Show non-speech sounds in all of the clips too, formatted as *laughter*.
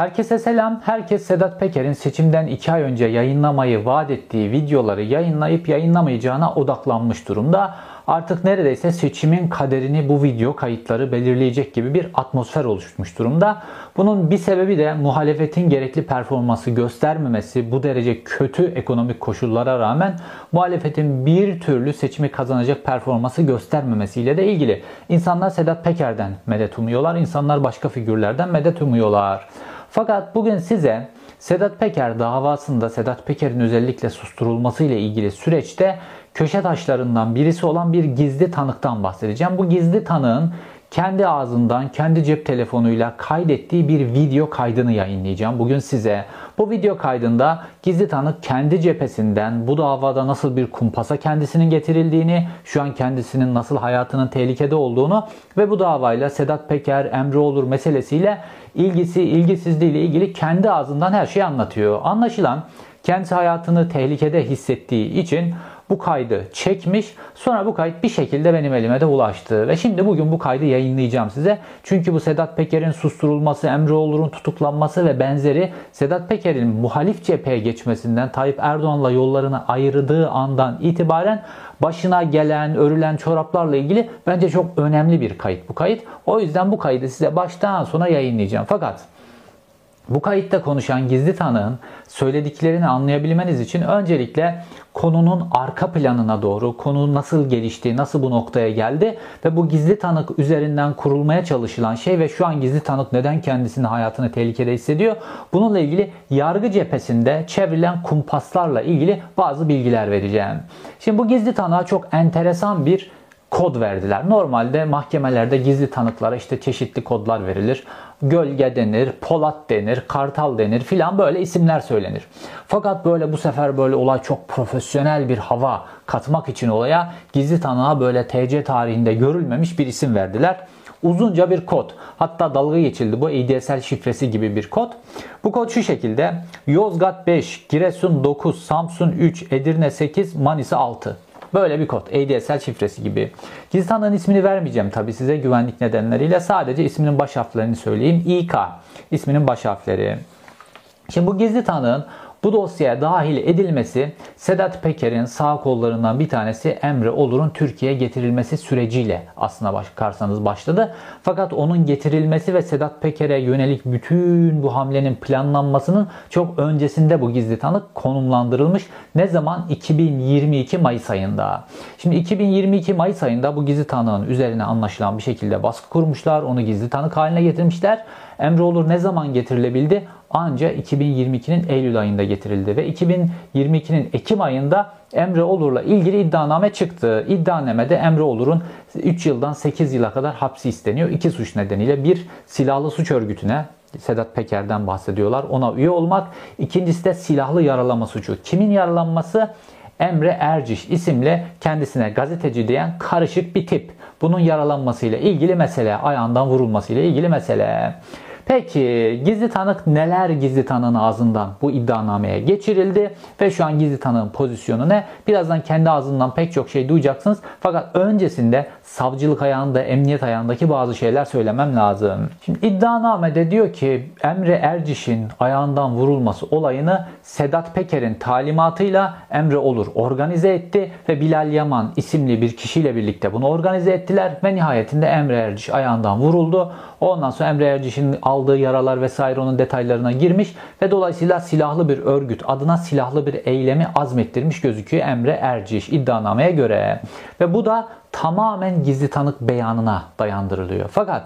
Herkese selam. Herkes Sedat Peker'in seçimden 2 ay önce yayınlamayı vaat ettiği videoları yayınlayıp yayınlamayacağına odaklanmış durumda. Artık neredeyse seçimin kaderini bu video kayıtları belirleyecek gibi bir atmosfer oluşmuş durumda. Bunun bir sebebi de muhalefetin gerekli performansı göstermemesi, bu derece kötü ekonomik koşullara rağmen muhalefetin bir türlü seçimi kazanacak performansı göstermemesiyle de ilgili. İnsanlar Sedat Peker'den medet umuyorlar, insanlar başka figürlerden medet umuyorlar. Fakat bugün size Sedat Peker davasında Sedat Peker'in özellikle susturulması ile ilgili süreçte köşe taşlarından birisi olan bir gizli tanıktan bahsedeceğim. Bu gizli tanığın kendi ağzından, kendi cep telefonuyla kaydettiği bir video kaydını yayınlayacağım. Bugün size bu video kaydında gizli tanık kendi cephesinden bu davada nasıl bir kumpasa kendisinin getirildiğini, şu an kendisinin nasıl hayatının tehlikede olduğunu ve bu davayla Sedat Peker, Emre Olur meselesiyle ilgisi, ilgisizliği ile ilgili kendi ağzından her şeyi anlatıyor. Anlaşılan kendisi hayatını tehlikede hissettiği için bu kaydı çekmiş. Sonra bu kayıt bir şekilde benim elime de ulaştı. Ve şimdi bugün bu kaydı yayınlayacağım size. Çünkü bu Sedat Peker'in susturulması, Emre Olur'un tutuklanması ve benzeri Sedat Peker'in muhalif cepheye geçmesinden Tayyip Erdoğan'la yollarını ayırdığı andan itibaren başına gelen, örülen çoraplarla ilgili bence çok önemli bir kayıt bu kayıt. O yüzden bu kaydı size baştan sona yayınlayacağım. Fakat bu kayıtta konuşan gizli tanığın söylediklerini anlayabilmeniz için öncelikle konunun arka planına doğru, konu nasıl gelişti, nasıl bu noktaya geldi ve bu gizli tanık üzerinden kurulmaya çalışılan şey ve şu an gizli tanık neden kendisini hayatını tehlikede hissediyor? Bununla ilgili yargı cephesinde çevrilen kumpaslarla ilgili bazı bilgiler vereceğim. Şimdi bu gizli tanığa çok enteresan bir kod verdiler. Normalde mahkemelerde gizli tanıklara işte çeşitli kodlar verilir. Gölge denir, Polat denir, Kartal denir filan böyle isimler söylenir. Fakat böyle bu sefer böyle olay çok profesyonel bir hava katmak için olaya gizli tanığa böyle TC tarihinde görülmemiş bir isim verdiler. Uzunca bir kod. Hatta dalga geçildi bu ADSL şifresi gibi bir kod. Bu kod şu şekilde. Yozgat 5, Giresun 9, Samsun 3, Edirne 8, Manisa 6. Böyle bir kod. ADSL şifresi gibi. Gizli tanığın ismini vermeyeceğim tabi size güvenlik nedenleriyle. Sadece isminin baş harflerini söyleyeyim. İK. isminin baş harfleri. Şimdi bu gizli tanığın bu dosyaya dahil edilmesi Sedat Peker'in sağ kollarından bir tanesi Emre Olur'un Türkiye'ye getirilmesi süreciyle aslına bakarsanız başladı. Fakat onun getirilmesi ve Sedat Peker'e yönelik bütün bu hamlenin planlanmasının çok öncesinde bu gizli tanık konumlandırılmış. Ne zaman? 2022 Mayıs ayında. Şimdi 2022 Mayıs ayında bu gizli tanığın üzerine anlaşılan bir şekilde baskı kurmuşlar. Onu gizli tanık haline getirmişler. Emre Olur ne zaman getirilebildi? Anca 2022'nin Eylül ayında getirildi ve 2022'nin Ekim ayında Emre Olur'la ilgili iddianame çıktı. İddianamede Emre Olur'un 3 yıldan 8 yıla kadar hapsi isteniyor. İki suç nedeniyle bir silahlı suç örgütüne Sedat Peker'den bahsediyorlar. Ona üye olmak. İkincisi de silahlı yaralama suçu. Kimin yaralanması? Emre Erciş isimli kendisine gazeteci diyen karışık bir tip. Bunun yaralanmasıyla ilgili mesele, ayağından vurulmasıyla ilgili mesele. Peki gizli tanık neler gizli tanığın ağzından bu iddianameye geçirildi ve şu an gizli tanığın pozisyonu ne? Birazdan kendi ağzından pek çok şey duyacaksınız. Fakat öncesinde savcılık ayağında, emniyet ayağındaki bazı şeyler söylemem lazım. Şimdi iddianamede diyor ki Emre Erciş'in ayağından vurulması olayını Sedat Peker'in talimatıyla Emre Olur organize etti ve Bilal Yaman isimli bir kişiyle birlikte bunu organize ettiler ve nihayetinde Emre Erciş ayağından vuruldu. Ondan sonra Emre Erciş'in aldığı yaralar vesaire onun detaylarına girmiş ve dolayısıyla silahlı bir örgüt adına silahlı bir eylemi azmettirmiş gözüküyor Emre Erciş iddianameye göre. Ve bu da tamamen gizli tanık beyanına dayandırılıyor. Fakat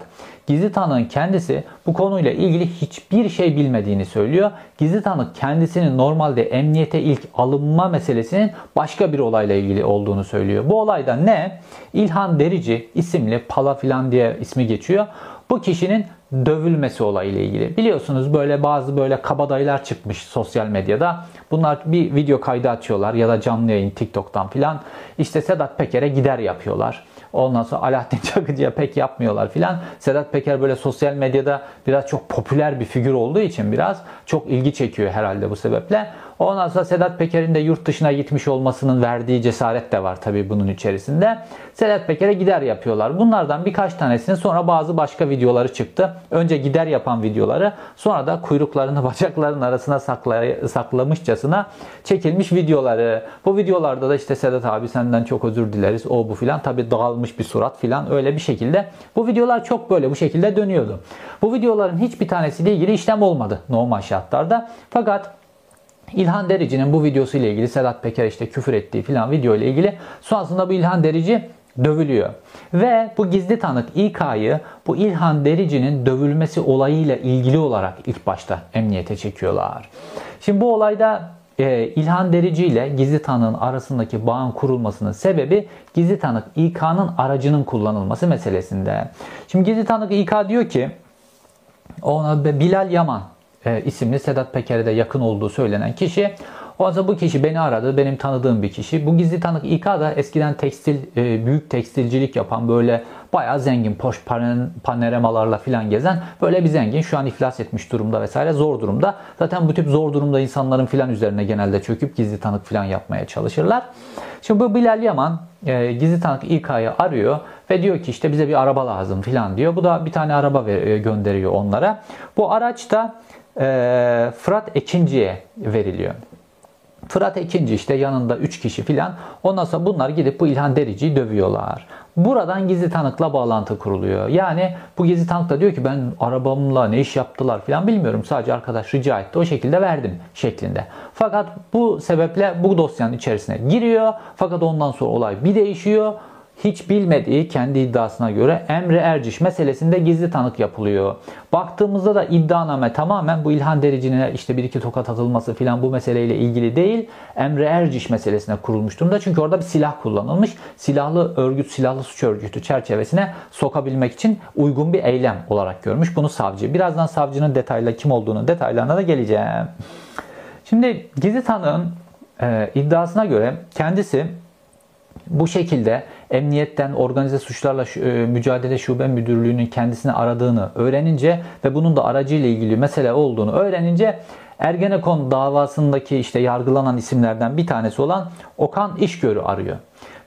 gizli tanığın kendisi bu konuyla ilgili hiçbir şey bilmediğini söylüyor. Gizli tanık kendisinin normalde emniyete ilk alınma meselesinin başka bir olayla ilgili olduğunu söylüyor. Bu olayda ne? İlhan Derici isimli Pala filan diye ismi geçiyor. Bu kişinin dövülmesi olayıyla ilgili. Biliyorsunuz böyle bazı böyle kabadayılar çıkmış sosyal medyada. Bunlar bir video kaydı açıyorlar ya da canlı yayın TikTok'tan filan. İşte Sedat Peker'e gider yapıyorlar. Ondan sonra Alaaddin *laughs* Çakıcı'ya pek yapmıyorlar filan. Sedat Peker böyle sosyal medyada biraz çok popüler bir figür olduğu için biraz çok ilgi çekiyor herhalde bu sebeple. Ondan sonra Sedat Peker'in de yurt dışına gitmiş olmasının verdiği cesaret de var tabii bunun içerisinde. Sedat Peker'e gider yapıyorlar. Bunlardan birkaç tanesini sonra bazı başka videoları çıktı. Önce gider yapan videoları sonra da kuyruklarını *laughs* bacaklarının arasına sakla, saklamışçasına çekilmiş videoları. Bu videolarda da işte Sedat abi senden çok özür dileriz o bu filan. Tabii dağılmış bir surat filan öyle bir şekilde. Bu videolar çok böyle bu şekilde dönüyordu. Bu videoların hiçbir tanesiyle ilgili işlem olmadı normal şartlarda. Fakat İlhan Derici'nin bu videosu ile ilgili Sedat Peker işte küfür ettiği filan video ile ilgili sonrasında bu İlhan Derici dövülüyor. Ve bu gizli tanık İK'yı bu İlhan Derici'nin dövülmesi olayıyla ilgili olarak ilk başta emniyete çekiyorlar. Şimdi bu olayda e, İlhan Derici ile gizli tanığın arasındaki bağın kurulmasının sebebi gizli tanık İK'nın aracının kullanılması meselesinde. Şimdi gizli tanık İK diyor ki ona Bilal Yaman e, isimli Sedat Peker'e de yakın olduğu söylenen kişi o zaman bu kişi beni aradı. Benim tanıdığım bir kişi. Bu gizli tanık İK da eskiden tekstil, e, büyük tekstilcilik yapan böyle bayağı zengin, poş panoramalarla filan gezen böyle bir zengin. Şu an iflas etmiş durumda vesaire zor durumda. Zaten bu tip zor durumda insanların filan üzerine genelde çöküp gizli tanık filan yapmaya çalışırlar. Şimdi bu Bilal Yaman e, gizli tanık İK'yı arıyor ve diyor ki işte bize bir araba lazım filan diyor. Bu da bir tane araba e, gönderiyor onlara. Bu araç da e, Fırat Ekinci'ye veriliyor. Fırat ikinci işte yanında 3 kişi filan. Ondan sonra bunlar gidip bu İlhan Derici'yi dövüyorlar. Buradan gizli tanıkla bağlantı kuruluyor. Yani bu gizli tanık da diyor ki ben arabamla ne iş yaptılar filan bilmiyorum. Sadece arkadaş rica etti. O şekilde verdim şeklinde. Fakat bu sebeple bu dosyanın içerisine giriyor. Fakat ondan sonra olay bir değişiyor hiç bilmediği kendi iddiasına göre Emre Erciş meselesinde gizli tanık yapılıyor. Baktığımızda da iddianame tamamen bu İlhan Derici'ne işte bir iki tokat atılması filan bu meseleyle ilgili değil. Emre Erciş meselesine kurulmuş durumda. Çünkü orada bir silah kullanılmış. Silahlı örgüt, silahlı suç örgütü çerçevesine sokabilmek için uygun bir eylem olarak görmüş. Bunu savcı. Birazdan savcının detaylı kim olduğunu detaylarına da geleceğim. Şimdi gizli tanığın e, iddiasına göre kendisi bu şekilde emniyetten organize suçlarla e, mücadele şube müdürlüğünün kendisini aradığını öğrenince ve bunun da aracıyla ilgili mesele olduğunu öğrenince Ergenekon davasındaki işte yargılanan isimlerden bir tanesi olan Okan İşgör'ü arıyor.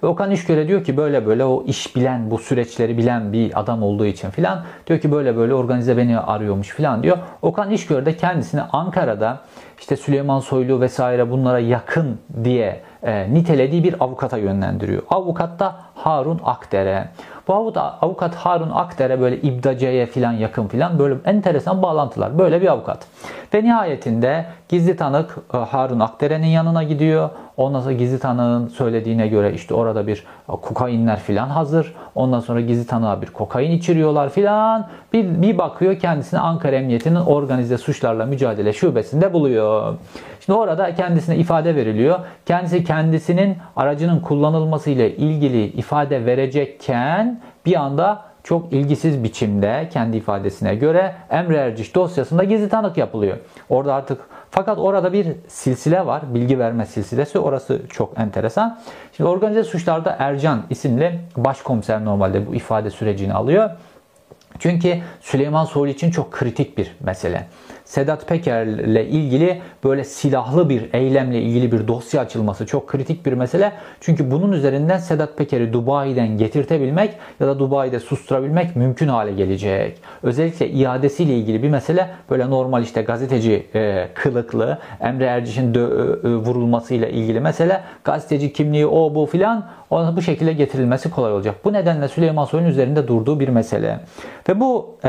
Ve Okan İşgör'e diyor ki böyle böyle o iş bilen, bu süreçleri bilen bir adam olduğu için filan diyor ki böyle böyle organize beni arıyormuş filan diyor. Okan İşgör de kendisini Ankara'da işte Süleyman Soylu vesaire bunlara yakın diye e, nitelediği bir avukata yönlendiriyor. Avukat da Harun Akdere. Bu avukat Harun Akdere böyle İbdace'ye filan yakın filan böyle enteresan bağlantılar. Böyle bir avukat. Ve nihayetinde gizli tanık e, Harun Akdere'nin yanına gidiyor. Ondan sonra gizli tanığın söylediğine göre işte orada bir e, kokainler filan hazır. Ondan sonra gizli tanığa bir kokain içiriyorlar filan. Bir, bir bakıyor kendisini Ankara Emniyeti'nin organize suçlarla mücadele şubesinde buluyor. Şimdi orada kendisine ifade veriliyor. Kendisi kendisinin aracının kullanılması ile ilgili ifade verecekken bir anda çok ilgisiz biçimde kendi ifadesine göre Emre Erciş dosyasında gizli tanık yapılıyor. Orada artık fakat orada bir silsile var. Bilgi verme silsilesi. Orası çok enteresan. Şimdi organize suçlarda Ercan isimli başkomiser normalde bu ifade sürecini alıyor. Çünkü Süleyman Soylu için çok kritik bir mesele. Sedat Peker'le ilgili böyle silahlı bir eylemle ilgili bir dosya açılması çok kritik bir mesele. Çünkü bunun üzerinden Sedat Peker'i Dubai'den getirtebilmek ya da Dubai'de susturabilmek mümkün hale gelecek. Özellikle iadesiyle ilgili bir mesele böyle normal işte gazeteci e, kılıklı Emre Erciş'in e, vurulmasıyla ilgili mesele gazeteci kimliği o bu filan ona bu şekilde getirilmesi kolay olacak. Bu nedenle Süleyman Soylu'nun üzerinde durduğu bir mesele. Ve bu e,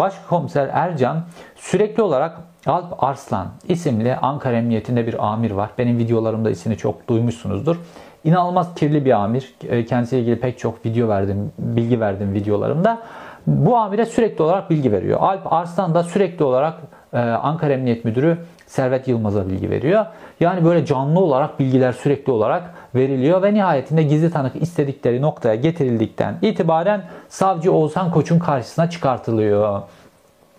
başkomiser Ercan sürekli olarak Alp Arslan isimli Ankara Emniyetinde bir amir var. Benim videolarımda ismini çok duymuşsunuzdur. İnanılmaz kirli bir amir. E, kendisiyle ilgili pek çok video verdim, bilgi verdim videolarımda. Bu amire sürekli olarak bilgi veriyor. Alp Arslan da sürekli olarak e, Ankara Emniyet Müdürü Servet Yılmaz'a bilgi veriyor. Yani böyle canlı olarak bilgiler sürekli olarak veriliyor ve nihayetinde gizli tanık istedikleri noktaya getirildikten itibaren savcı Oğuzhan Koç'un karşısına çıkartılıyor.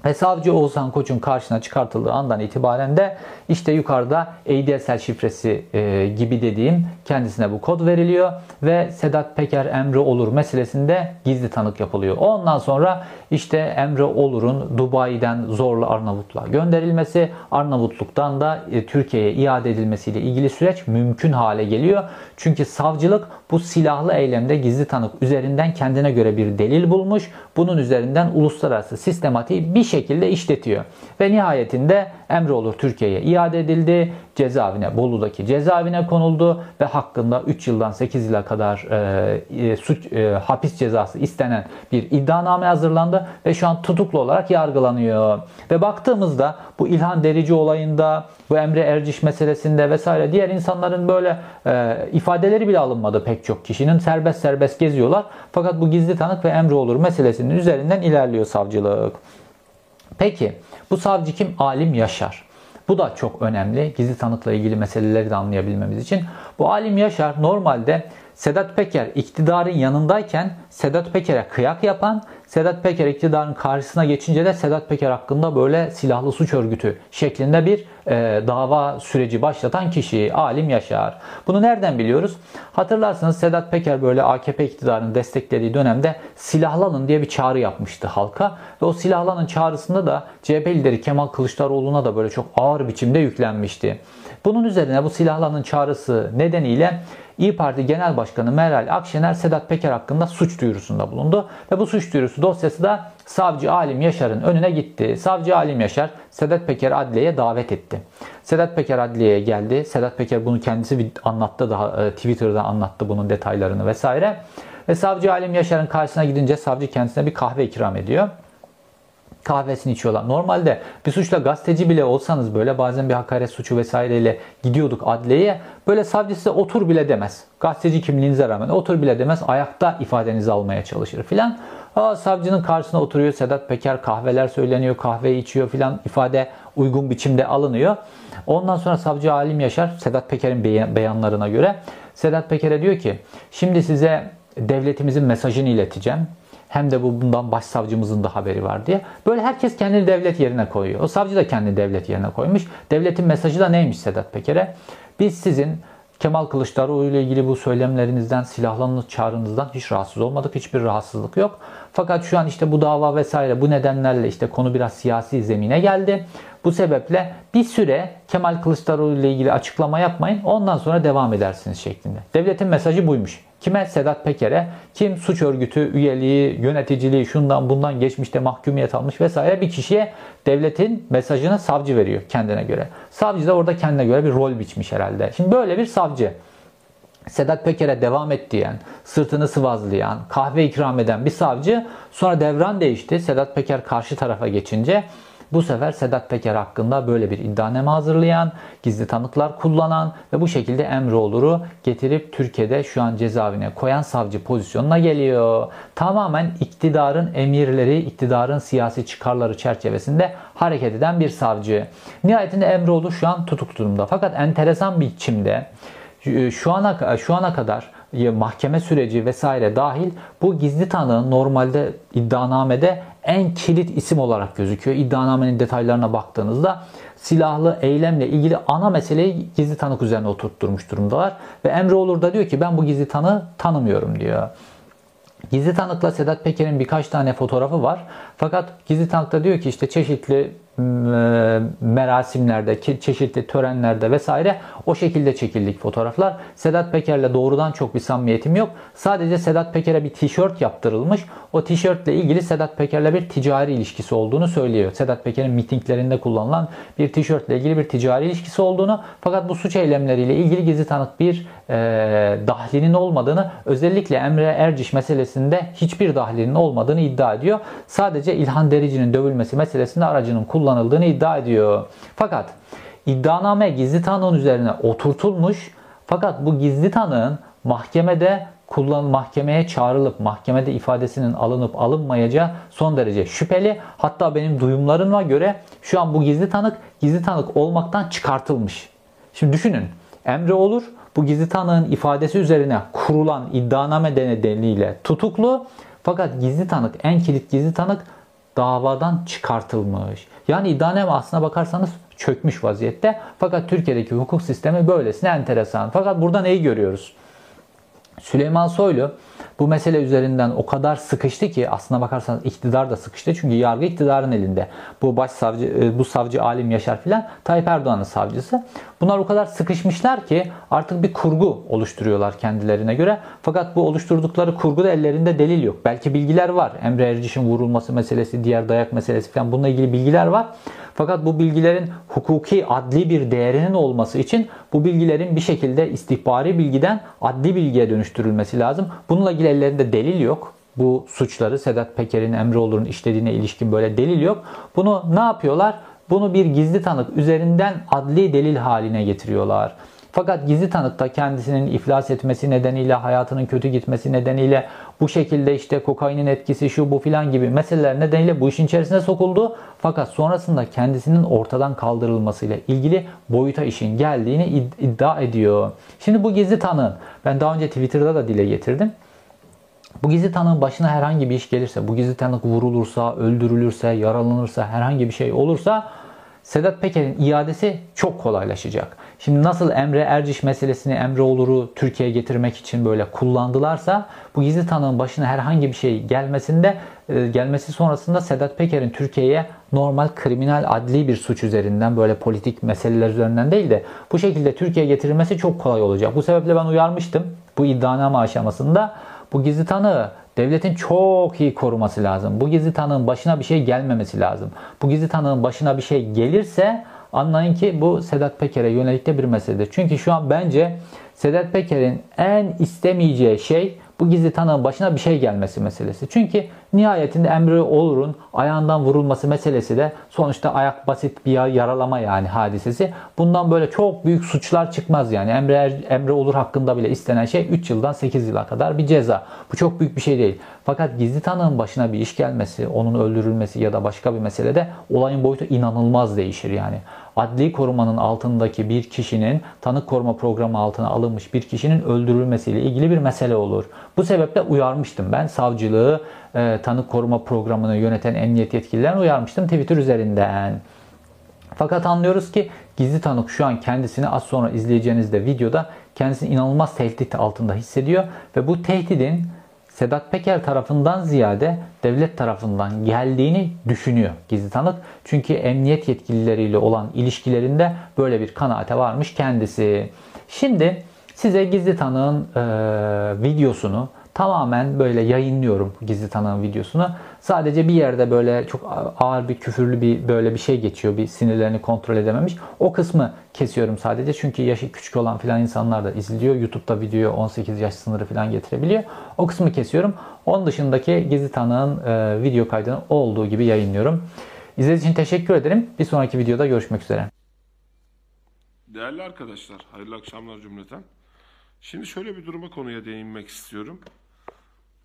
Ve savcı Oğuzhan Koç'un karşısına çıkartıldığı andan itibaren de işte yukarıda ADSL şifresi e, gibi dediğim kendisine bu kod veriliyor ve Sedat Peker Emre Olur meselesinde gizli tanık yapılıyor. Ondan sonra işte Emre Olur'un Dubai'den zorla Arnavutluğa gönderilmesi, Arnavutluk'tan da e, Türkiye'ye iade edilmesiyle ilgili süreç mümkün hale geliyor. Çünkü savcılık bu silahlı eylemde gizli tanık üzerinden kendine göre bir delil bulmuş. Bunun üzerinden uluslararası sistematiği bir şekilde işletiyor. Ve nihayetinde Emre Olur Türkiye'ye iade edildi. Cezaevine, Bolu'daki cezaevine konuldu ve hakkında 3 yıldan 8 yıla kadar e, e, suç e, hapis cezası istenen bir iddianame hazırlandı ve şu an tutuklu olarak yargılanıyor. Ve baktığımızda bu İlhan Derici olayında, bu Emre Erciş meselesinde vesaire diğer insanların böyle e, ifadeleri bile alınmadı pek çok kişinin. Serbest serbest geziyorlar. Fakat bu gizli tanık ve Emre olur meselesinin üzerinden ilerliyor savcılık. Peki bu savcı kim? Alim Yaşar. Bu da çok önemli. Gizli tanıkla ilgili meseleleri de anlayabilmemiz için. Bu Alim Yaşar normalde Sedat Peker iktidarın yanındayken Sedat Peker'e kıyak yapan, Sedat Peker iktidarın karşısına geçince de Sedat Peker hakkında böyle silahlı suç örgütü şeklinde bir e, dava süreci başlatan kişi Alim Yaşar. Bunu nereden biliyoruz? Hatırlarsınız Sedat Peker böyle AKP iktidarını desteklediği dönemde silahlanın diye bir çağrı yapmıştı halka. Ve o silahlanın çağrısında da CHP lideri Kemal Kılıçdaroğlu'na da böyle çok ağır biçimde yüklenmişti. Bunun üzerine bu silahlanın çağrısı nedeniyle İyi Parti Genel Başkanı Meral Akşener Sedat Peker hakkında suç duyurusunda bulundu. Ve bu suç duyurusu dosyası da Savcı Alim Yaşar'ın önüne gitti. Savcı Alim Yaşar Sedat Peker adliyeye davet etti. Sedat Peker adliyeye geldi. Sedat Peker bunu kendisi anlattı daha e, Twitter'da anlattı bunun detaylarını vesaire. Ve Savcı Alim Yaşar'ın karşısına gidince savcı kendisine bir kahve ikram ediyor kahvesini içiyorlar. Normalde bir suçla gazeteci bile olsanız böyle bazen bir hakaret suçu vesaireyle gidiyorduk adliyeye. Böyle savcı size otur bile demez. Gazeteci kimliğinize rağmen otur bile demez. Ayakta ifadenizi almaya çalışır filan. Aa, savcının karşısına oturuyor Sedat Peker kahveler söyleniyor, kahve içiyor filan ifade uygun biçimde alınıyor. Ondan sonra savcı Alim Yaşar Sedat Peker'in beyanlarına göre Sedat Peker'e diyor ki şimdi size devletimizin mesajını ileteceğim hem de bu bundan başsavcımızın da haberi var diye. Böyle herkes kendini devlet yerine koyuyor. O savcı da kendini devlet yerine koymuş. Devletin mesajı da neymiş Sedat Peker'e? Biz sizin Kemal Kılıçdaroğlu ile ilgili bu söylemlerinizden, silahlanma çağrınızdan hiç rahatsız olmadık. Hiçbir rahatsızlık yok. Fakat şu an işte bu dava vesaire bu nedenlerle işte konu biraz siyasi zemine geldi. Bu sebeple bir süre Kemal Kılıçdaroğlu ile ilgili açıklama yapmayın. Ondan sonra devam edersiniz şeklinde. Devletin mesajı buymuş. Kime? Sedat Peker'e. Kim suç örgütü üyeliği, yöneticiliği, şundan bundan geçmişte mahkumiyet almış vesaire bir kişiye devletin mesajını savcı veriyor kendine göre. Savcı da orada kendine göre bir rol biçmiş herhalde. Şimdi böyle bir savcı. Sedat Peker'e devam et diyen, sırtını sıvazlayan, kahve ikram eden bir savcı sonra devran değişti. Sedat Peker karşı tarafa geçince bu sefer Sedat Peker hakkında böyle bir iddianame hazırlayan, gizli tanıklar kullanan ve bu şekilde Emreoğlu'ru getirip Türkiye'de şu an cezaevine koyan savcı pozisyonuna geliyor. Tamamen iktidarın emirleri, iktidarın siyasi çıkarları çerçevesinde hareket eden bir savcı. Nihayetinde Emreoğlu şu an tutuk durumda. Fakat enteresan bir biçimde şu ana şu ana kadar mahkeme süreci vesaire dahil bu gizli tanığın normalde iddianamede en kilit isim olarak gözüküyor. İddianamenin detaylarına baktığınızda silahlı eylemle ilgili ana meseleyi gizli tanık üzerine oturtturmuş durumdalar. Ve Emre Olur da diyor ki ben bu gizli tanığı tanımıyorum diyor. Gizli tanıkla Sedat Peker'in birkaç tane fotoğrafı var. Fakat gizli tanıkta diyor ki işte çeşitli merasimlerde, çeşitli törenlerde vesaire o şekilde çekildik fotoğraflar. Sedat Peker'le doğrudan çok bir samimiyetim yok. Sadece Sedat Peker'e bir tişört yaptırılmış. O tişörtle ilgili Sedat Peker'le bir ticari ilişkisi olduğunu söylüyor. Sedat Peker'in mitinglerinde kullanılan bir tişörtle ilgili bir ticari ilişkisi olduğunu fakat bu suç eylemleriyle ilgili gizli tanık bir e, dahlinin olmadığını özellikle Emre Erciş meselesinde hiçbir dahlinin olmadığını iddia ediyor. Sadece İlhan Derici'nin dövülmesi meselesinde aracının kullanıldığını iddia ediyor. Fakat iddianame gizli tanığın üzerine oturtulmuş fakat bu gizli tanığın mahkemede kullan mahkemeye çağrılıp mahkemede ifadesinin alınıp alınmayacağı son derece şüpheli. Hatta benim duyumlarıma göre şu an bu gizli tanık gizli tanık olmaktan çıkartılmış. Şimdi düşünün Emre Olur bu gizli tanığın ifadesi üzerine kurulan iddianame nedeniyle tutuklu fakat gizli tanık en kilit gizli tanık davadan çıkartılmış. Yani iddianame aslına bakarsanız çökmüş vaziyette. Fakat Türkiye'deki hukuk sistemi böylesine enteresan. Fakat burada neyi görüyoruz? Süleyman Soylu bu mesele üzerinden o kadar sıkıştı ki aslına bakarsanız iktidar da sıkıştı. Çünkü yargı iktidarın elinde. Bu başsavcı, e, bu savcı Alim Yaşar filan Tayyip Erdoğan'ın savcısı. Bunlar o kadar sıkışmışlar ki artık bir kurgu oluşturuyorlar kendilerine göre. Fakat bu oluşturdukları kurguda ellerinde delil yok. Belki bilgiler var. Emre Erciş'in vurulması meselesi, diğer dayak meselesi falan bununla ilgili bilgiler var. Fakat bu bilgilerin hukuki, adli bir değerinin olması için bu bilgilerin bir şekilde istihbari bilgiden adli bilgiye dönüştürülmesi lazım. Bununla ilgili ellerinde delil yok. Bu suçları Sedat Peker'in, Emreoğlu'nun işlediğine ilişkin böyle delil yok. Bunu ne yapıyorlar? Bunu bir gizli tanık üzerinden adli delil haline getiriyorlar. Fakat gizli tanıkta kendisinin iflas etmesi nedeniyle, hayatının kötü gitmesi nedeniyle bu şekilde işte kokainin etkisi şu bu filan gibi meseleler nedeniyle bu işin içerisine sokuldu. Fakat sonrasında kendisinin ortadan kaldırılmasıyla ilgili boyuta işin geldiğini iddia ediyor. Şimdi bu gizli tanığın ben daha önce Twitter'da da dile getirdim. Bu gizli tanığın başına herhangi bir iş gelirse, bu gizli tanık vurulursa, öldürülürse, yaralanırsa, herhangi bir şey olursa Sedat Peker'in iadesi çok kolaylaşacak. Şimdi nasıl Emre Erciş meselesini Emre Olur'u Türkiye'ye getirmek için böyle kullandılarsa bu gizli tanığın başına herhangi bir şey gelmesinde e, gelmesi sonrasında Sedat Peker'in Türkiye'ye normal kriminal adli bir suç üzerinden böyle politik meseleler üzerinden değil de bu şekilde Türkiye'ye getirilmesi çok kolay olacak. Bu sebeple ben uyarmıştım bu iddianame aşamasında bu gizli tanığı devletin çok iyi koruması lazım. Bu gizli tanığın başına bir şey gelmemesi lazım. Bu gizli tanığın başına bir şey gelirse anlayın ki bu Sedat Peker'e yönelik de bir meseledir. Çünkü şu an bence Sedat Peker'in en istemeyeceği şey bu gizli tanığın başına bir şey gelmesi meselesi. Çünkü nihayetinde Emre Olur'un ayağından vurulması meselesi de sonuçta ayak basit bir yaralama yani hadisesi. Bundan böyle çok büyük suçlar çıkmaz yani. Emre, er, Emre Olur hakkında bile istenen şey 3 yıldan 8 yıla kadar bir ceza. Bu çok büyük bir şey değil. Fakat gizli tanığın başına bir iş gelmesi, onun öldürülmesi ya da başka bir meselede olayın boyutu inanılmaz değişir yani adli korumanın altındaki bir kişinin tanık koruma programı altına alınmış bir kişinin öldürülmesiyle ilgili bir mesele olur. Bu sebeple uyarmıştım ben savcılığı e, tanık koruma programını yöneten emniyet yetkililerine uyarmıştım Twitter üzerinden. Fakat anlıyoruz ki gizli tanık şu an kendisini az sonra izleyeceğinizde videoda kendisini inanılmaz tehdit altında hissediyor ve bu tehdidin Sedat Peker tarafından ziyade devlet tarafından geldiğini düşünüyor gizli tanık. Çünkü emniyet yetkilileriyle olan ilişkilerinde böyle bir kanaate varmış kendisi. Şimdi size gizli tanığın e, videosunu tamamen böyle yayınlıyorum gizli tanığın videosunu. Sadece bir yerde böyle çok ağır bir küfürlü bir böyle bir şey geçiyor. Bir sinirlerini kontrol edememiş. O kısmı kesiyorum sadece. Çünkü yaşı küçük olan filan insanlar da izliyor. YouTube'da video 18 yaş sınırı filan getirebiliyor. O kısmı kesiyorum. Onun dışındaki gizli tanığın e, video kaydını olduğu gibi yayınlıyorum. İzlediğiniz için teşekkür ederim. Bir sonraki videoda görüşmek üzere. Değerli arkadaşlar, hayırlı akşamlar cümleten. Şimdi şöyle bir duruma konuya değinmek istiyorum.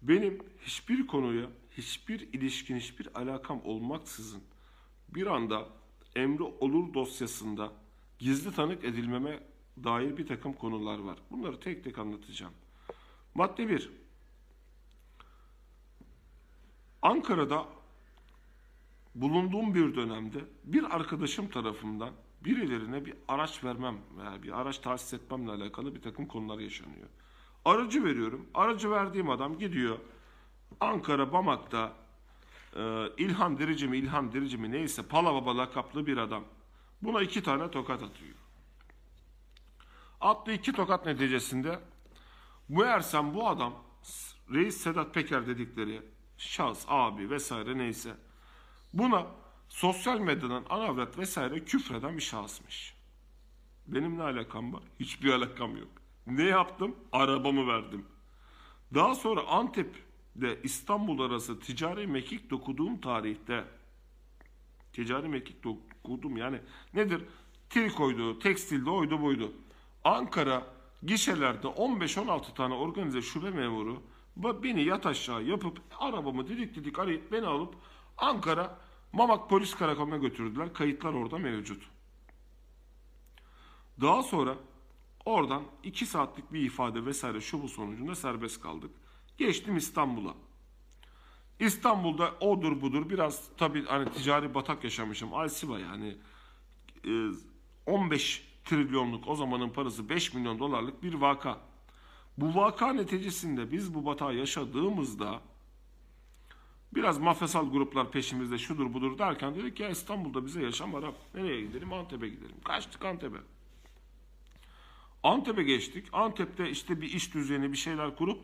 Benim hiçbir konuya, hiçbir ilişkin, hiçbir alakam olmaksızın bir anda Emre Olur dosyasında gizli tanık edilmeme dair bir takım konular var. Bunları tek tek anlatacağım. Madde 1. Ankara'da bulunduğum bir dönemde bir arkadaşım tarafından birilerine bir araç vermem veya bir araç tahsis etmemle alakalı bir takım konular yaşanıyor. Aracı veriyorum. Aracı verdiğim adam gidiyor. Ankara Bamak'ta e, İlhan Dirici mi İlhan Dirici mi neyse Palababa lakaplı bir adam. Buna iki tane tokat atıyor. Attığı iki tokat neticesinde meğersem bu adam Reis Sedat Peker dedikleri şahıs, abi vesaire neyse buna sosyal medyadan anavrat vesaire küfreden bir şahısmış. Benim ne alakam var? Hiçbir alakam yok. Ne yaptım? Arabamı verdim. Daha sonra Antep'de İstanbul arası ticari mekik dokuduğum tarihte ticari mekik dokudum yani nedir? Trikoydu, tekstilde oydu buydu. Ankara gişelerde 15-16 tane organize şube memuru beni yat aşağı yapıp arabamı didik didik arayıp beni alıp Ankara Mamak Polis Karakolu'na götürdüler. Kayıtlar orada mevcut. Daha sonra Oradan 2 saatlik bir ifade vesaire şu bu sonucunda serbest kaldık. Geçtim İstanbul'a. İstanbul'da odur budur biraz tabii hani ticari batak yaşamışım. Alsiba yani e, 15 trilyonluk o zamanın parası 5 milyon dolarlık bir vaka. Bu vaka neticesinde biz bu batağı yaşadığımızda biraz mafyasal gruplar peşimizde şudur budur derken dedik ya İstanbul'da bize yaşam Arap. Nereye gidelim? Antep'e gidelim. Kaçtık Antep'e. Antep'e geçtik. Antep'te işte bir iş düzeni bir şeyler kurup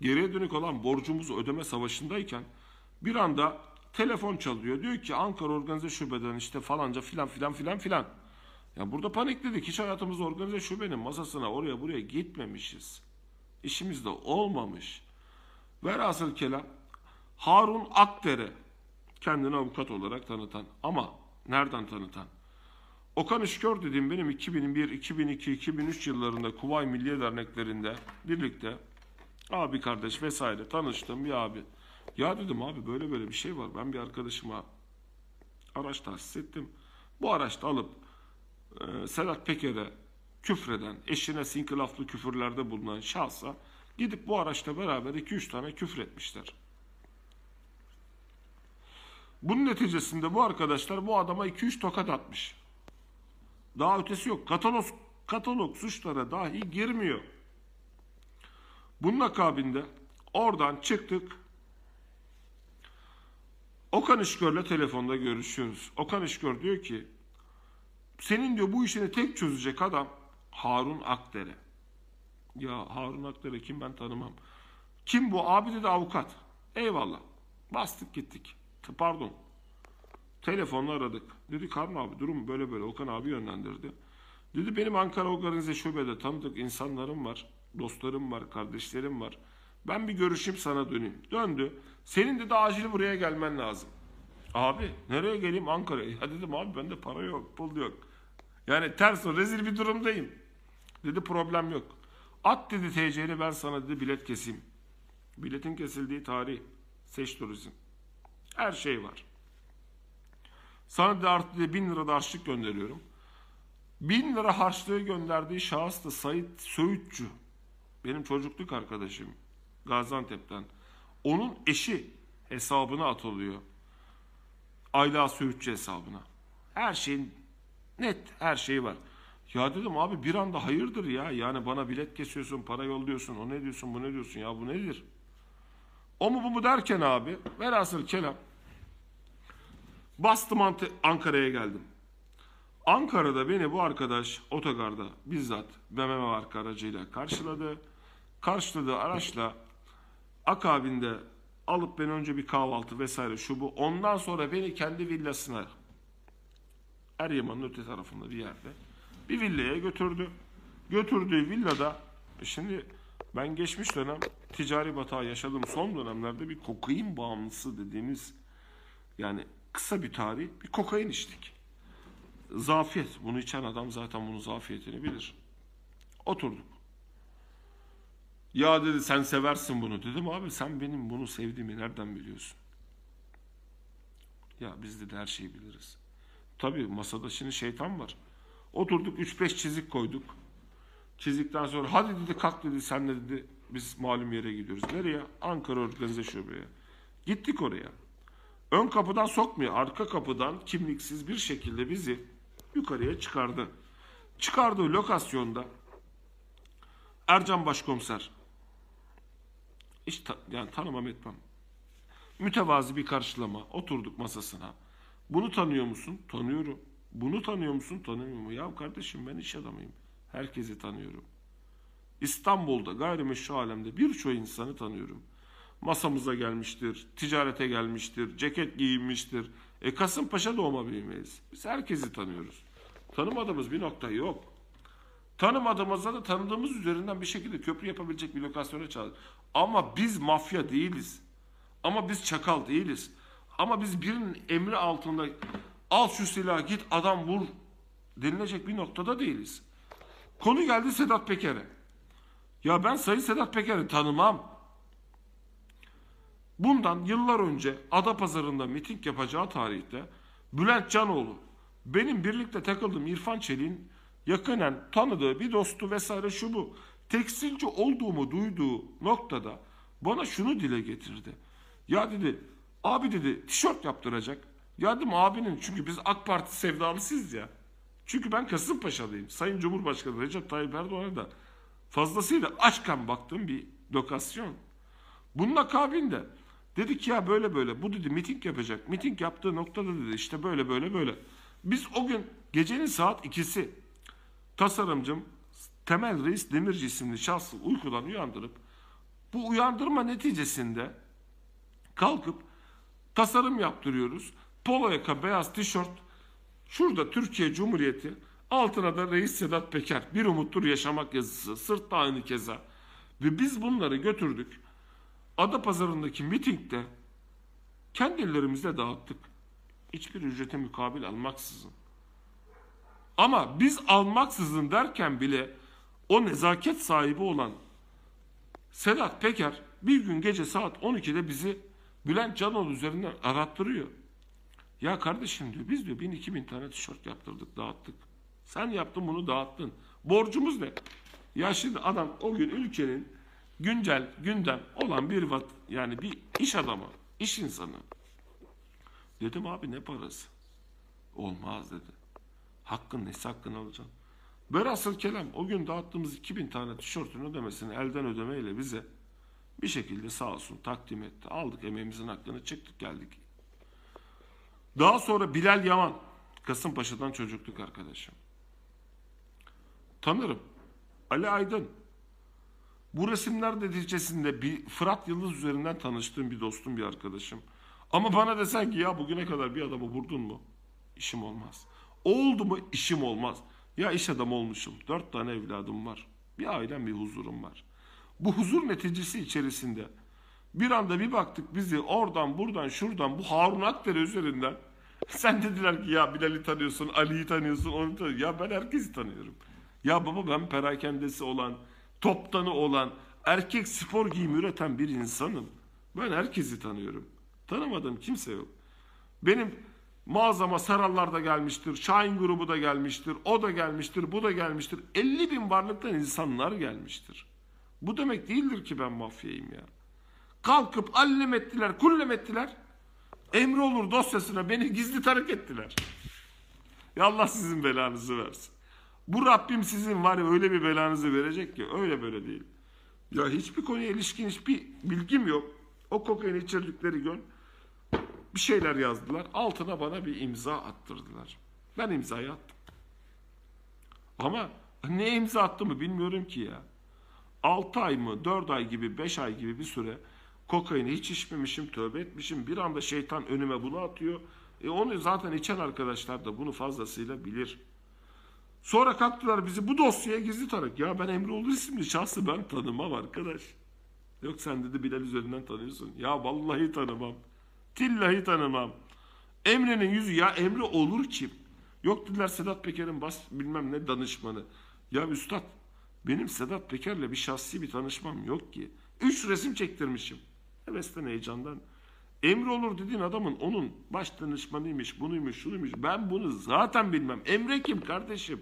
geriye dönük olan borcumuzu ödeme savaşındayken bir anda telefon çalıyor. Diyor ki Ankara Organize Şube'den işte falanca filan filan filan filan. Ya burada panikledik. Hiç hayatımızda organize şubenin masasına oraya buraya gitmemişiz. İşimiz de olmamış. Velhasıl kelam Harun Akdere kendini avukat olarak tanıtan ama nereden tanıtan? Okan İşkör dediğim benim 2001, 2002, 2003 yıllarında Kuvay Milliye Derneklerinde birlikte abi kardeş vesaire tanıştığım bir abi. Ya dedim abi böyle böyle bir şey var. Ben bir arkadaşıma araç tahsis ettim. Bu araçta alıp e, Sedat Peker'e küfreden, eşine sinkılaflı küfürlerde bulunan şahsa gidip bu araçla beraber 2-3 tane küfür etmişler. Bunun neticesinde bu arkadaşlar bu adama 2-3 tokat atmış. Daha ötesi yok. Katalog, katalog suçlara dahi girmiyor. Bunun akabinde oradan çıktık. Okan İşgör'le telefonda görüşüyoruz. Okan İşgör diyor ki senin diyor bu işini tek çözecek adam Harun Akdere. Ya Harun Akdere kim ben tanımam. Kim bu? Abi dedi avukat. Eyvallah. Bastık gittik. Pardon. Telefonla aradık. Dedi Harun abi durum böyle böyle. Okan abi yönlendirdi. Dedi benim Ankara Organize Şube'de tanıdık insanlarım var. Dostlarım var, kardeşlerim var. Ben bir görüşeyim sana döneyim. Döndü. Senin de acil buraya gelmen lazım. Abi nereye geleyim Ankara'ya? Ya dedim abi bende para yok, pul yok. Yani ters o rezil bir durumdayım. Dedi problem yok. At dedi TC'li ben sana dedi bilet keseyim. Biletin kesildiği tarih. Seç turizm. Her şey var. Sana da artı dedi, bin lira da harçlık gönderiyorum. Bin lira harçlığı gönderdiği şahıs da Sait Söğütçü. Benim çocukluk arkadaşım. Gaziantep'ten. Onun eşi hesabına atılıyor. Ayla Söğütçü hesabına. Her şeyin net her şey var. Ya dedim abi bir anda hayırdır ya. Yani bana bilet kesiyorsun, para yolluyorsun. O ne diyorsun, bu ne diyorsun ya bu nedir? O mu bu mu derken abi velhasıl kelam bastım Ankara'ya geldim. Ankara'da beni bu arkadaş otogarda bizzat BMW marka aracıyla karşıladı. Karşıladığı araçla akabinde alıp beni önce bir kahvaltı vesaire şu bu. Ondan sonra beni kendi villasına Eryaman'ın öte tarafında bir yerde bir villaya götürdü. Götürdüğü villada e şimdi ben geçmiş dönem ticari batağı yaşadığım son dönemlerde bir kokain bağımlısı dediğimiz yani kısa bir tarih bir kokain içtik. Zafiyet. Bunu içen adam zaten bunun zafiyetini bilir. Oturduk. Ya dedi sen seversin bunu. Dedim abi sen benim bunu sevdiğimi nereden biliyorsun? Ya biz dedi her şeyi biliriz. Tabii masada şimdi şeytan var. Oturduk 3-5 çizik koyduk. Çizdikten sonra hadi dedi kalk dedi sen de dedi biz malum yere gidiyoruz. Nereye? Ankara Organize Şube'ye. Gittik oraya. Ön kapıdan sokmuyor. Arka kapıdan kimliksiz bir şekilde bizi yukarıya çıkardı. Çıkardığı lokasyonda Ercan Başkomiser hiç ta- yani tanımam etmem. Mütevazi bir karşılama. Oturduk masasına. Bunu tanıyor musun? Tanıyorum. Bunu tanıyor musun? Tanımıyor mu? Ya kardeşim ben iş adamıyım. Herkesi tanıyorum. İstanbul'da gayrimeşru alemde birçok insanı tanıyorum. Masamıza gelmiştir, ticarete gelmiştir, ceket giyinmiştir. E Kasımpaşa doğma büyümeyiz. Biz herkesi tanıyoruz. Tanımadığımız bir nokta yok. Tanımadığımızda da tanıdığımız üzerinden bir şekilde köprü yapabilecek bir lokasyona çağır. Ama biz mafya değiliz. Ama biz çakal değiliz. Ama biz birinin emri altında al şu silahı git adam vur denilecek bir noktada değiliz. Konu geldi Sedat Peker'e. Ya ben Sayın Sedat Peker'i tanımam. Bundan yıllar önce Adapazarı'nda miting yapacağı tarihte Bülent Canoğlu benim birlikte takıldığım İrfan Çelik'in yakinen tanıdığı bir dostu vesaire şu bu. Tekstilci olduğumu duyduğu noktada bana şunu dile getirdi. Ya dedi Abi dedi tişört yaptıracak. Ya dedim abinin çünkü biz AK Parti sevdalısıyız ya. Çünkü ben Kasımpaşalıyım. Sayın Cumhurbaşkanı Recep Tayyip Erdoğan'a da fazlasıyla aşken baktığım bir lokasyon. Bunun akabinde dedi ki ya böyle böyle bu dedi miting yapacak. Miting yaptığı noktada dedi işte böyle böyle böyle. Biz o gün gecenin saat ikisi tasarımcım Temel Reis Demirci isimli şahsı uykudan uyandırıp bu uyandırma neticesinde kalkıp tasarım yaptırıyoruz. Polo yaka, beyaz tişört, şurada Türkiye Cumhuriyeti, altına da Reis Sedat Peker, bir umuttur yaşamak yazısı, sırtta aynı keza. Ve biz bunları götürdük. Adapazarı'ndaki mitingde kendi ellerimizle dağıttık. Hiçbir ücrete mukabil almaksızın. Ama biz almaksızın derken bile o nezaket sahibi olan Sedat Peker bir gün gece saat 12'de bizi Bülent Canoğlu üzerinden arattırıyor. Ya kardeşim diyor biz diyor 1000 2000 tane tişört yaptırdık dağıttık. Sen yaptın bunu dağıttın. Borcumuz ne? Ya şimdi adam o gün ülkenin güncel gündem olan bir vat yani bir iş adamı, iş insanı. Dedim abi ne parası? Olmaz dedi. Hakkın nesi hakkını alacaksın? Berasıl kelam o gün dağıttığımız 2000 tane tişörtün ödemesini elden ödemeyle bize bir şekilde sağ olsun takdim etti. Aldık emeğimizin hakkını çıktık geldik. Daha sonra Bilal Yaman Kasımpaşa'dan çocukluk arkadaşım. Tanırım. Ali Aydın. Bu resimler neticesinde bir Fırat Yıldız üzerinden tanıştığım bir dostum bir arkadaşım. Ama bana desen ki ya bugüne kadar bir adamı vurdun mu? İşim olmaz. Oldu mu işim olmaz. Ya iş adamı olmuşum. Dört tane evladım var. Bir ailem bir huzurum var. Bu huzur neticesi içerisinde bir anda bir baktık bizi oradan buradan şuradan bu Harun Akdere üzerinden *laughs* sen dediler ki ya Bilal'i tanıyorsun, Ali'yi tanıyorsun, onu tanıyorsun. Ya ben herkesi tanıyorum. Ya baba ben perakendesi olan, toptanı olan, erkek spor giyimi üreten bir insanım. Ben herkesi tanıyorum. Tanımadığım kimse yok. Benim mağazama Sarallar da gelmiştir, Şahin grubu da gelmiştir, o da gelmiştir, bu da gelmiştir. 50 bin varlıktan insanlar gelmiştir. Bu demek değildir ki ben mafyayım ya. Kalkıp allem ettiler, kullem ettiler. Emre olur dosyasına beni gizli tanık ettiler. Ya Allah sizin belanızı versin. Bu Rabbim sizin var ya öyle bir belanızı verecek ki öyle böyle değil. Ya hiçbir konuya ilişkin hiçbir bilgim yok. O kokain içerdikleri gün bir şeyler yazdılar. Altına bana bir imza attırdılar. Ben imzayı attım. Ama ne imza attığımı bilmiyorum ki ya. 6 ay mı 4 ay gibi 5 ay gibi bir süre kokaini hiç içmemişim tövbe etmişim. Bir anda şeytan önüme bunu atıyor. E onu zaten içen arkadaşlar da bunu fazlasıyla bilir. Sonra kalktılar bizi bu dosyaya gizli tanık. Ya ben Emre isimli şahsı ben tanımam arkadaş. Yok sen dedi Bilal üzerinden tanıyorsun. Ya vallahi tanımam. Tillahi tanımam. Emre'nin yüzü ya Emre olur kim? Yok dediler Sedat Peker'in bas bilmem ne danışmanı. Ya üstad benim Sedat Peker'le bir şahsi bir tanışmam yok ki. Üç resim çektirmişim. Hevesten heyecandan. Emre olur dediğin adamın onun baş danışmanıymış, bunuymuş, şunuymuş. Ben bunu zaten bilmem. Emre kim kardeşim?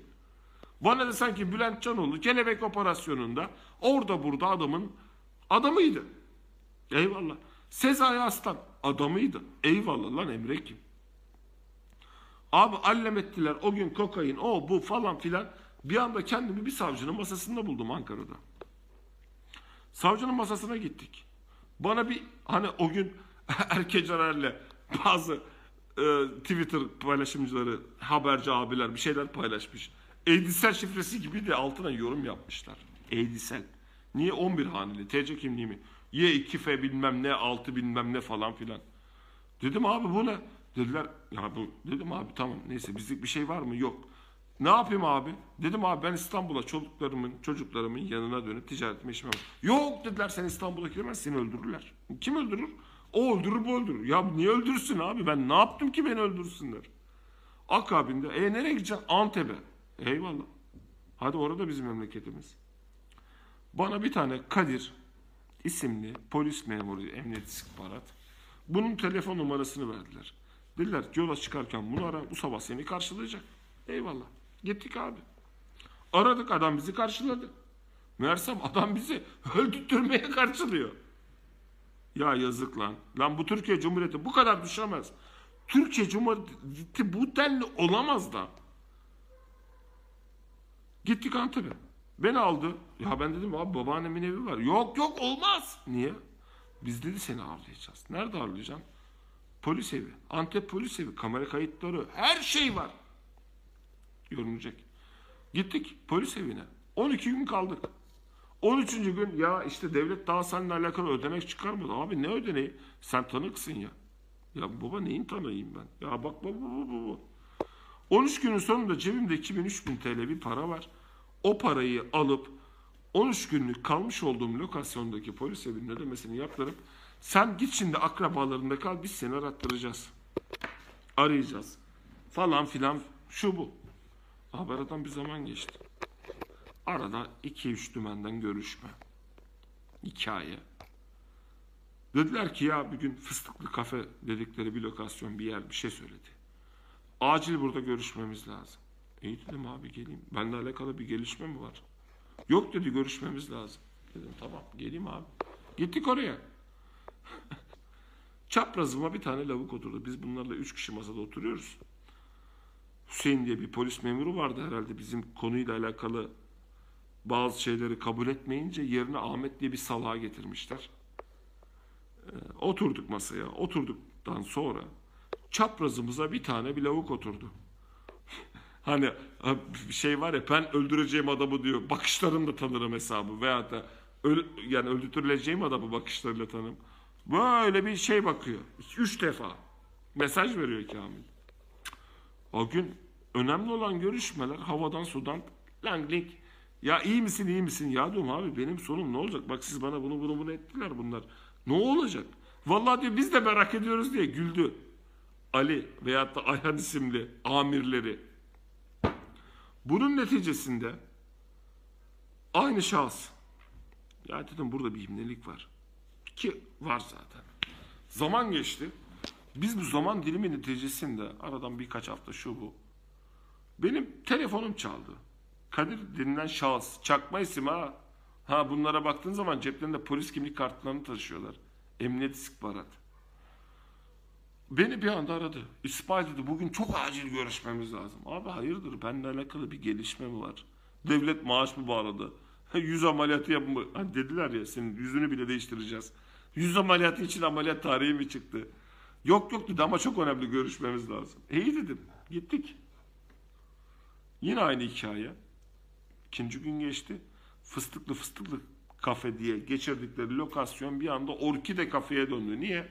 Bana da sanki Bülent Canoğlu kelebek operasyonunda orada burada adamın adamıydı. Eyvallah. Sezai Aslan adamıydı. Eyvallah lan Emre kim? Abi allem ettiler o gün kokain o bu falan filan. Bir anda kendimi bir savcının masasında buldum Ankara'da. Savcının masasına gittik. Bana bir hani o gün *laughs* Erke Caner'le bazı e, Twitter paylaşımcıları, haberci abiler bir şeyler paylaşmış. Eydisel şifresi gibi de altına yorum yapmışlar. Eydisel. Niye 11 haneli? TC kimliği mi? Y2F bilmem ne, 6 bilmem ne falan filan. Dedim abi bu ne? Dediler ya bu dedim abi tamam neyse bizlik bir şey var mı? Yok. Ne yapayım abi? Dedim abi ben İstanbul'a çocuklarımın çocuklarımın yanına dönüp ticaretime işime. Yok dediler sen İstanbul'a giremezsin seni öldürürler. Kim öldürür? O öldürür bu öldürür. Ya niye öldürsün abi ben ne yaptım ki beni öldürsünler? Akabinde e nereye gideceksin? Antep'e. Eyvallah. Hadi orada bizim memleketimiz. Bana bir tane Kadir isimli polis memuru emniyet istihbarat bunun telefon numarasını verdiler. Dediler yola çıkarken bunu ara bu sabah seni karşılayacak. Eyvallah. Gittik abi. Aradık adam bizi karşıladı. Meğersem adam bizi öldürtmeye karşılıyor. Ya yazık lan. Lan bu Türkiye Cumhuriyeti bu kadar düşemez. Türkiye Cumhuriyeti bu denli olamaz da. Gittik Antep'e. Beni aldı. Ya ben dedim abi babaannemin evi var. Yok yok olmaz. Niye? Biz dedi seni ağırlayacağız. Nerede ağırlayacaksın? Polis evi. Antep polis evi. Kamera kayıtları. Her şey var. Görünecek. Gittik polis evine. 12 gün kaldık. 13. gün ya işte devlet daha seninle alakalı ödenek çıkarmadı. Abi ne ödeneği? Sen tanıksın ya. Ya baba neyin tanıyayım ben? Ya bak baba baba baba. 13 günün sonunda cebimde 2000-3000 TL bir para var. O parayı alıp 13 günlük kalmış olduğum lokasyondaki polis evinin ödemesini yaptırıp sen git şimdi akrabalarında kal biz seni arattıracağız. Arayacağız. Falan filan şu bu. Abi aradan bir zaman geçti. Arada 2-3 dümenden görüşme. Hikaye. Dediler ki ya bir gün fıstıklı kafe dedikleri bir lokasyon bir yer bir şey söyledi. Acil burada görüşmemiz lazım. İyi dedim abi geleyim. Benimle alakalı bir gelişme mi var? Yok dedi görüşmemiz lazım. Dedim tamam geleyim abi. Gittik oraya. *laughs* Çaprazıma bir tane lavuk oturdu. Biz bunlarla üç kişi masada oturuyoruz. Hüseyin diye bir polis memuru vardı herhalde bizim konuyla alakalı bazı şeyleri kabul etmeyince yerine Ahmet diye bir salağa getirmişler. Ee, oturduk masaya. Oturduktan sonra çaprazımıza bir tane bir lavuk oturdu. Hani şey var ya ben öldüreceğim adamı diyor. Bakışlarını tanırım hesabı. Veya da öl, yani öldürtüleceğim adamı bakışlarıyla tanırım. Böyle bir şey bakıyor. Üç defa. Mesaj veriyor Kamil. O gün önemli olan görüşmeler havadan sudan lang link. Ya iyi misin iyi misin? Ya diyorum abi benim sonum ne olacak? Bak siz bana bunu bunu bunu ettiler bunlar. Ne olacak? Vallahi diyor biz de merak ediyoruz diye güldü. Ali veyahut da Ayhan isimli amirleri. Bunun neticesinde aynı şahıs. Ya dedim burada bir imlelik var. Ki var zaten. Zaman geçti. Biz bu zaman dilimi neticesinde aradan birkaç hafta şu bu. Benim telefonum çaldı. Kadir denilen şahıs. Çakma isim ha. Ha bunlara baktığın zaman ceplerinde polis kimlik kartlarını taşıyorlar. Emniyet istihbarat. Beni bir anda aradı. İsmail dedi bugün çok acil görüşmemiz lazım. Abi hayırdır benimle alakalı bir gelişme mi var? Devlet maaş mı bağladı? *laughs* Yüz ameliyatı yapma. Hani dediler ya senin yüzünü bile değiştireceğiz. *laughs* Yüz ameliyatı için ameliyat tarihi mi çıktı? Yok yok dedi ama çok önemli görüşmemiz lazım. İyi dedim. Gittik. Yine aynı hikaye. İkinci gün geçti. Fıstıklı fıstıklı kafe diye geçirdikleri lokasyon bir anda Orkide kafeye döndü. Niye?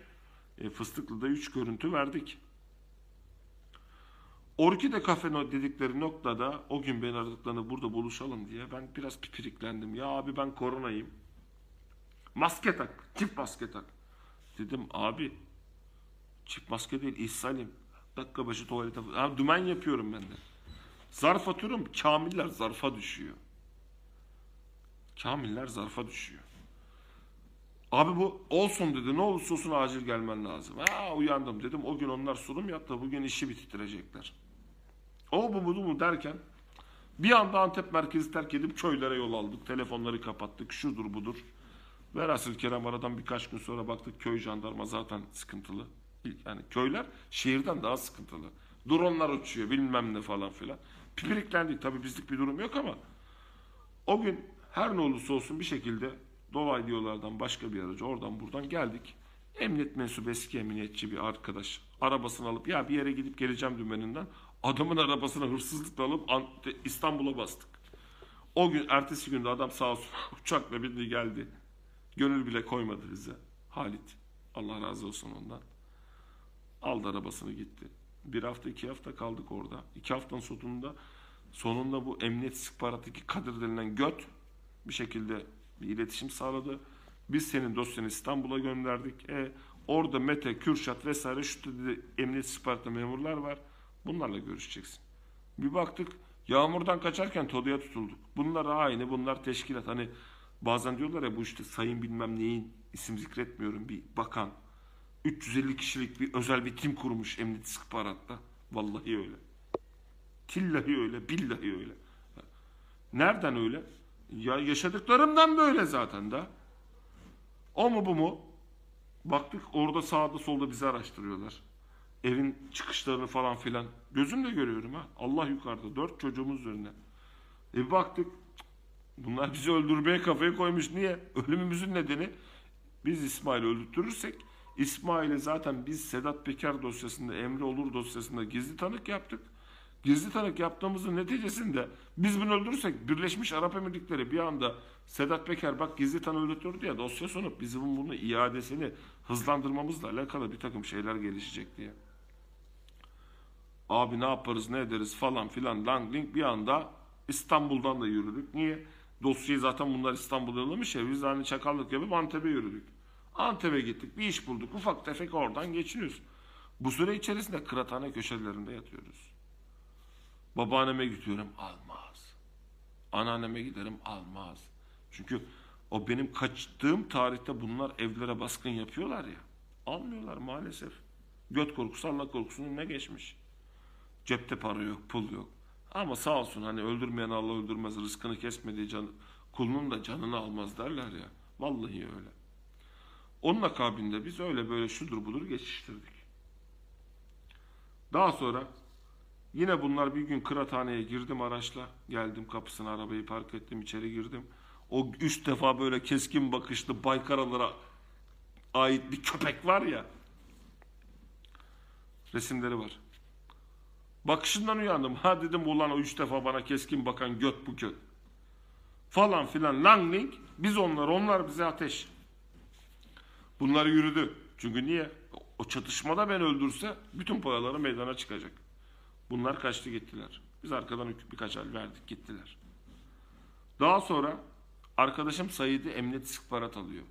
E, Fıstıklı'da 3 görüntü verdik. Orkide kafe dedikleri noktada o gün beni aradıklarında burada buluşalım diye ben biraz pipiriklendim. Ya abi ben koronayım. Maske tak. Çift maske tak. Dedim abi çift maske değil ishalim. Dakika başı tuvalete. Ha, dümen yapıyorum ben de. Zarf atıyorum. Kamiller zarfa düşüyor. Kamiller zarfa düşüyor. Abi bu olsun dedi. Ne olursa olsun acil gelmen lazım. Ha uyandım dedim. O gün onlar sunum yaptı. Bugün işi bitirtirecekler. O bu bu mu derken bir anda Antep merkezi terk edip köylere yol aldık. Telefonları kapattık. Şudur budur. Velhasıl Kerem aradan birkaç gün sonra baktık köy jandarma zaten sıkıntılı. Yani köyler şehirden daha sıkıntılı. Dronlar uçuyor bilmem ne falan filan. Pipiriklendik. Tabii bizlik bir durum yok ama o gün her ne olursa olsun bir şekilde dolaylı yollardan başka bir aracı oradan buradan geldik. Emniyet mensubu eski emniyetçi bir arkadaş arabasını alıp ya bir yere gidip geleceğim dümeninden adamın arabasını hırsızlıkla alıp İstanbul'a bastık. O gün ertesi günde adam sağ olsun *laughs* uçakla bindi geldi. Gönül bile koymadı bize. Halit. Allah razı olsun ondan. Aldı arabasını gitti. Bir hafta iki hafta kaldık orada. İki haftanın sonunda sonunda bu emniyet istihbarattaki Kadir denilen göt bir şekilde bir iletişim sağladı. Biz senin dosyanı İstanbul'a gönderdik. E, orada Mete, Kürşat vesaire şu dedi emniyet istihbaratı memurlar var. Bunlarla görüşeceksin. Bir baktık yağmurdan kaçarken Todu'ya tutulduk. Bunlar aynı bunlar teşkilat. Hani bazen diyorlar ya bu işte sayın bilmem neyin isim zikretmiyorum bir bakan. 350 kişilik bir özel bir tim kurmuş emniyet istihbaratta. Vallahi öyle. Tillahi öyle, billahi öyle. Nereden öyle? Ya yaşadıklarımdan böyle zaten da. O mu bu mu? Baktık orada sağda solda bizi araştırıyorlar. Evin çıkışlarını falan filan. Gözümle görüyorum ha. Allah yukarıda. Dört çocuğumuz önüne. E baktık. Bunlar bizi öldürmeye kafaya koymuş. Niye? Ölümümüzün nedeni biz İsmail'i öldürtürürsek İsmail'e zaten biz Sedat Peker dosyasında, Emre Olur dosyasında gizli tanık yaptık. Gizli tanık yaptığımızın neticesinde biz bunu öldürürsek Birleşmiş Arap Emirlikleri bir anda Sedat Peker bak gizli tanık öldürtürdü ya dosya sunup bizim bunu iadesini hızlandırmamızla alakalı bir takım şeyler gelişecek diye. Abi ne yaparız ne ederiz falan filan langling bir anda İstanbul'dan da yürüdük. Niye? Dosyayı zaten bunlar İstanbul'a yollamış ya biz hani çakallık yapıp Antep'e yürüdük. Antep'e gittik bir iş bulduk ufak tefek oradan geçiniyoruz. Bu süre içerisinde kıraathane köşelerinde yatıyoruz. Babaanneme gidiyorum almaz. Anneanneme giderim almaz. Çünkü o benim kaçtığım tarihte bunlar evlere baskın yapıyorlar ya. Almıyorlar maalesef. Göt korkusu Allah korkusunun ne geçmiş. Cepte para yok, pul yok. Ama sağ olsun hani öldürmeyen Allah öldürmez, rızkını kesmediği can, kulunun da canını almaz derler ya. Vallahi öyle. Onun akabinde biz öyle böyle şudur budur geçiştirdik. Daha sonra yine bunlar bir gün kıraathaneye girdim araçla. Geldim kapısına arabayı park ettim içeri girdim. O üç defa böyle keskin bakışlı baykaralara ait bir köpek var ya. Resimleri var. Bakışından uyandım. Ha dedim ulan o üç defa bana keskin bakan göt bu göt. Falan filan langling. Biz onlar, onlar bize ateş. Bunlar yürüdü. Çünkü niye? O çatışmada ben öldürse bütün paraları meydana çıkacak. Bunlar kaçtı gittiler. Biz arkadan birkaç el verdik gittiler. Daha sonra arkadaşım Said'i emniyet istihbarat alıyor.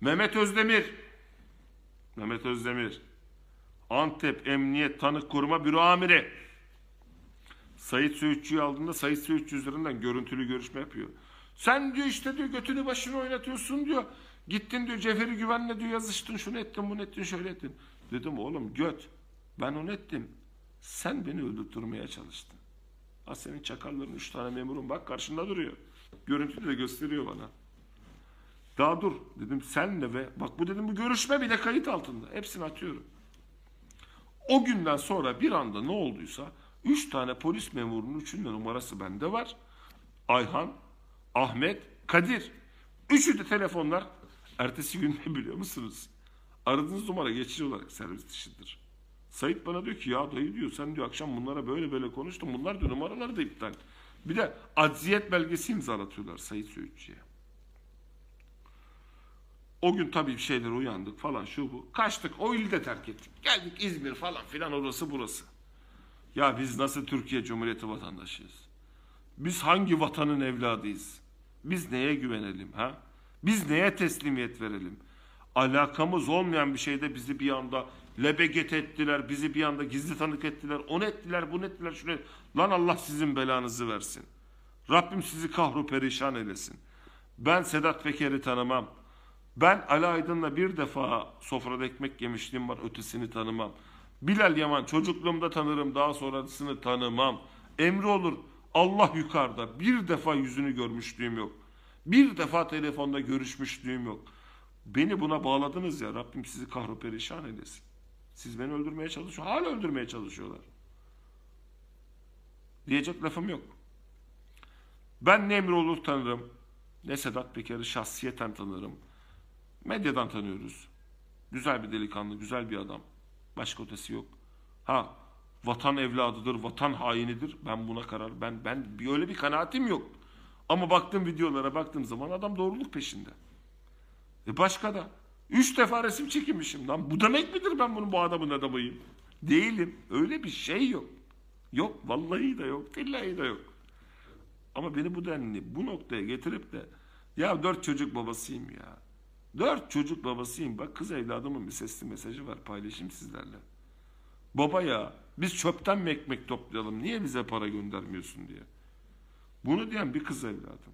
Mehmet Özdemir. Mehmet Özdemir. Antep Emniyet Tanık Koruma Büro Amiri. Sayit Söğütçü'yü aldığında Sayit Söğütçü üzerinden görüntülü görüşme yapıyor. Sen diyor işte diyor götünü başını oynatıyorsun diyor. Gittin diyor Cevheri Güven'le diyor yazıştın şunu ettin bunu ettin şöyle ettin. Dedim oğlum göt ben onu ettim. Sen beni öldürtmeye çalıştın. Ha senin çakalların üç tane memurun bak karşında duruyor. Görüntülü de gösteriyor bana. Daha dur dedim senle ve bak bu dedim bu görüşme bile kayıt altında. Hepsini atıyorum. O günden sonra bir anda ne olduysa üç tane polis memurunun üçünün numarası bende var. Ayhan, Ahmet, Kadir. Üçü de telefonlar. Ertesi gün ne biliyor musunuz? Aradığınız numara geçici olarak servis dışıdır. Sait bana diyor ki ya dayı diyor sen diyor akşam bunlara böyle böyle konuştun. Bunlar diyor numaraları da iptal. Bir de acziyet belgesi imzalatıyorlar Sait Söğütçü'ye. O gün tabii bir şeyler uyandık falan şu bu. Kaçtık o ili de terk ettik. Geldik İzmir falan filan orası burası. Ya biz nasıl Türkiye Cumhuriyeti vatandaşıyız? Biz hangi vatanın evladıyız? Biz neye güvenelim ha? Biz neye teslimiyet verelim? Alakamız olmayan bir şeyde bizi bir anda lebeget ettiler, bizi bir anda gizli tanık ettiler, onu ettiler, bunu ettiler, şunu. Lan Allah sizin belanızı versin. Rabbim sizi kahru perişan eylesin. Ben Sedat Peker'i tanımam. Ben Ali Aydın'la bir defa sofrada ekmek yemişliğim var, ötesini tanımam. Bilal Yaman çocukluğumda tanırım, daha sonrasını tanımam. Emri olur, Allah yukarıda. Bir defa yüzünü görmüşlüğüm yok. Bir defa telefonda görüşmüşlüğüm yok. Beni buna bağladınız ya, Rabbim sizi kahru perişan eylesin. Siz beni öldürmeye çalışıyor, hala öldürmeye çalışıyorlar. Diyecek lafım yok. Ben ne olur tanırım, ne Sedat Peker'i şahsiyeten tanırım. Medyadan tanıyoruz. Güzel bir delikanlı, güzel bir adam. Başka ötesi yok. Ha, vatan evladıdır, vatan hainidir. Ben buna karar, ben ben bir öyle bir kanaatim yok. Ama baktığım videolara baktığım zaman adam doğruluk peşinde. E başka da. Üç defa resim çekilmişim lan. Bu demek midir ben bunun bu adamın adamıyım? Değilim. Öyle bir şey yok. Yok. Vallahi de yok. Billahi de yok. Ama beni bu denli bu noktaya getirip de ya dört çocuk babasıyım ya. Dört çocuk babasıyım. Bak kız evladımın bir sesli mesajı var. Paylaşayım sizlerle. Baba ya biz çöpten mi ekmek toplayalım? Niye bize para göndermiyorsun diye. Bunu diyen bir kız evladım.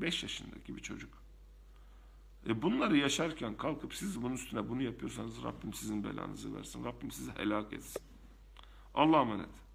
Beş yaşındaki bir çocuk. E bunları yaşarken kalkıp siz bunun üstüne bunu yapıyorsanız Rabbim sizin belanızı versin. Rabbim sizi helak etsin. Allah'a emanet.